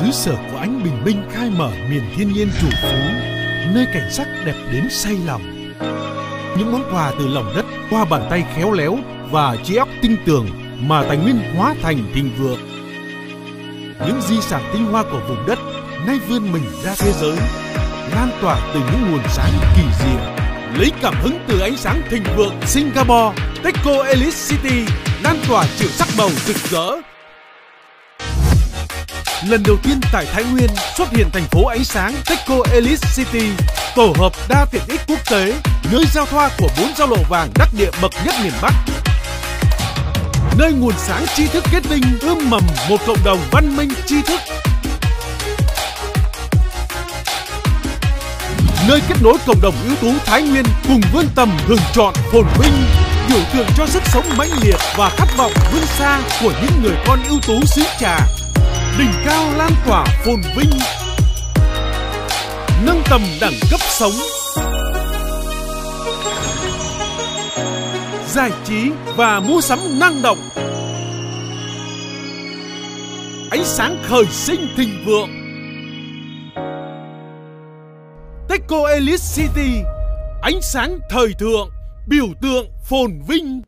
xứ sở của ánh bình minh khai mở miền thiên nhiên chủ phú, nơi cảnh sắc đẹp đến say lòng. Những món quà từ lòng đất qua bàn tay khéo léo và trí óc tinh tường mà tài nguyên hóa thành thịnh vượng. Những di sản tinh hoa của vùng đất nay vươn mình ra thế giới, lan tỏa từ những nguồn sáng kỳ diệu. Lấy cảm hứng từ ánh sáng thịnh vượng Singapore, Techco Elite City lan tỏa chiều sắc màu rực rỡ Lần đầu tiên tại Thái Nguyên xuất hiện thành phố ánh sáng Techco Elite City, tổ hợp đa tiện ích quốc tế, nơi giao thoa của bốn giao lộ vàng đắc địa bậc nhất miền Bắc. Nơi nguồn sáng tri thức kết tinh ươm mầm một cộng đồng văn minh tri thức. Nơi kết nối cộng đồng ưu tú Thái Nguyên cùng vươn tầm hưởng chọn phồn vinh, biểu tượng cho sức sống mãnh liệt và khát vọng vươn xa của những người con ưu tú xứ Trà đỉnh cao lan tỏa phồn vinh. Nâng tầm đẳng cấp sống. Giải trí và mua sắm năng động. Ánh sáng khởi sinh thịnh vượng. Techco Elite City, ánh sáng thời thượng, biểu tượng phồn vinh.